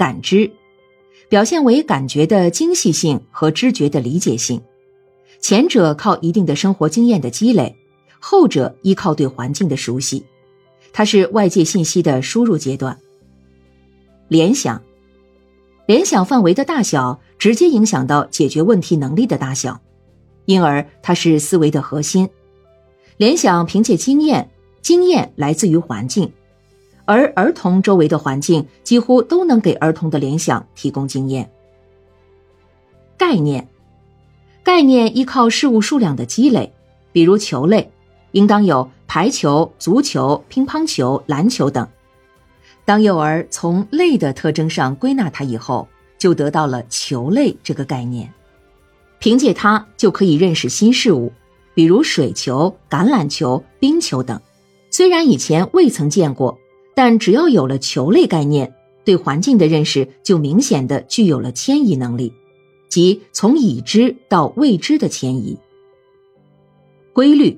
感知，表现为感觉的精细性和知觉的理解性。前者靠一定的生活经验的积累，后者依靠对环境的熟悉。它是外界信息的输入阶段。联想，联想范围的大小直接影响到解决问题能力的大小，因而它是思维的核心。联想凭借经验，经验来自于环境，而儿童周围的环境几乎都能给儿童的联想提供经验。概念。概念依靠事物数量的积累，比如球类，应当有排球、足球、乒乓球、篮球等。当幼儿从类的特征上归纳它以后，就得到了球类这个概念。凭借它就可以认识新事物，比如水球、橄榄球、冰球等。虽然以前未曾见过，但只要有了球类概念，对环境的认识就明显的具有了迁移能力。即从已知到未知的迁移。规律，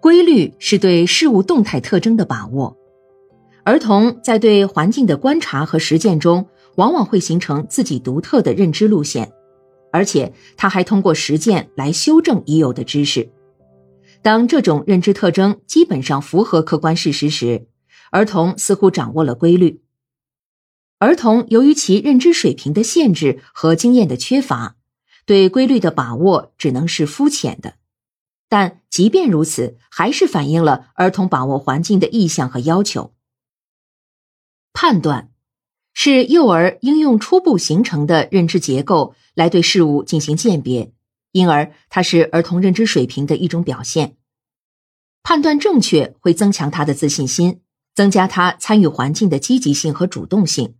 规律是对事物动态特征的把握。儿童在对环境的观察和实践中，往往会形成自己独特的认知路线，而且他还通过实践来修正已有的知识。当这种认知特征基本上符合客观事实时，儿童似乎掌握了规律。儿童由于其认知水平的限制和经验的缺乏，对规律的把握只能是肤浅的。但即便如此，还是反映了儿童把握环境的意向和要求。判断是幼儿应用初步形成的认知结构来对事物进行鉴别，因而它是儿童认知水平的一种表现。判断正确会增强他的自信心，增加他参与环境的积极性和主动性。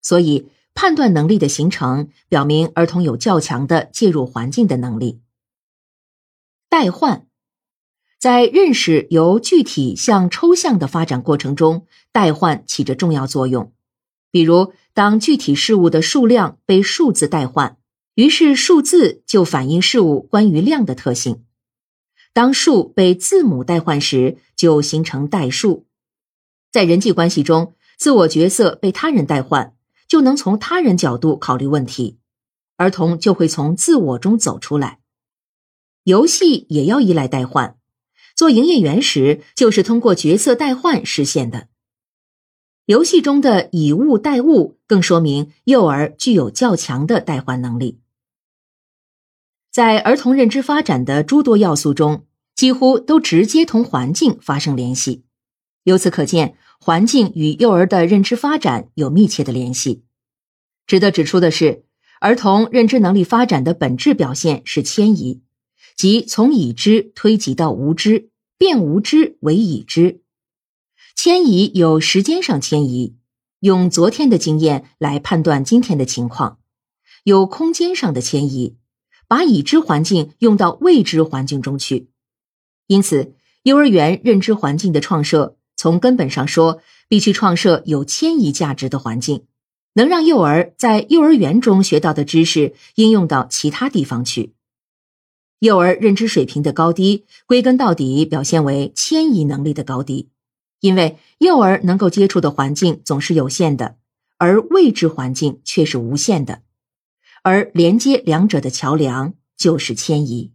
所以，判断能力的形成表明儿童有较强的介入环境的能力。代换，在认识由具体向抽象的发展过程中，代换起着重要作用。比如，当具体事物的数量被数字代换，于是数字就反映事物关于量的特性；当数被字母代换时，就形成代数。在人际关系中，自我角色被他人代换。就能从他人角度考虑问题，儿童就会从自我中走出来。游戏也要依赖代换，做营业员时就是通过角色代换实现的。游戏中的以物代物，更说明幼儿具有较强的代换能力。在儿童认知发展的诸多要素中，几乎都直接同环境发生联系。由此可见。环境与幼儿的认知发展有密切的联系。值得指出的是，儿童认知能力发展的本质表现是迁移，即从已知推及到无知，变无知为已知。迁移有时间上迁移，用昨天的经验来判断今天的情况；有空间上的迁移，把已知环境用到未知环境中去。因此，幼儿园认知环境的创设。从根本上说，必须创设有迁移价值的环境，能让幼儿在幼儿园中学到的知识应用到其他地方去。幼儿认知水平的高低，归根到底表现为迁移能力的高低，因为幼儿能够接触的环境总是有限的，而未知环境却是无限的，而连接两者的桥梁就是迁移。